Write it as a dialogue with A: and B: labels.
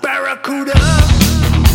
A: Barracuda.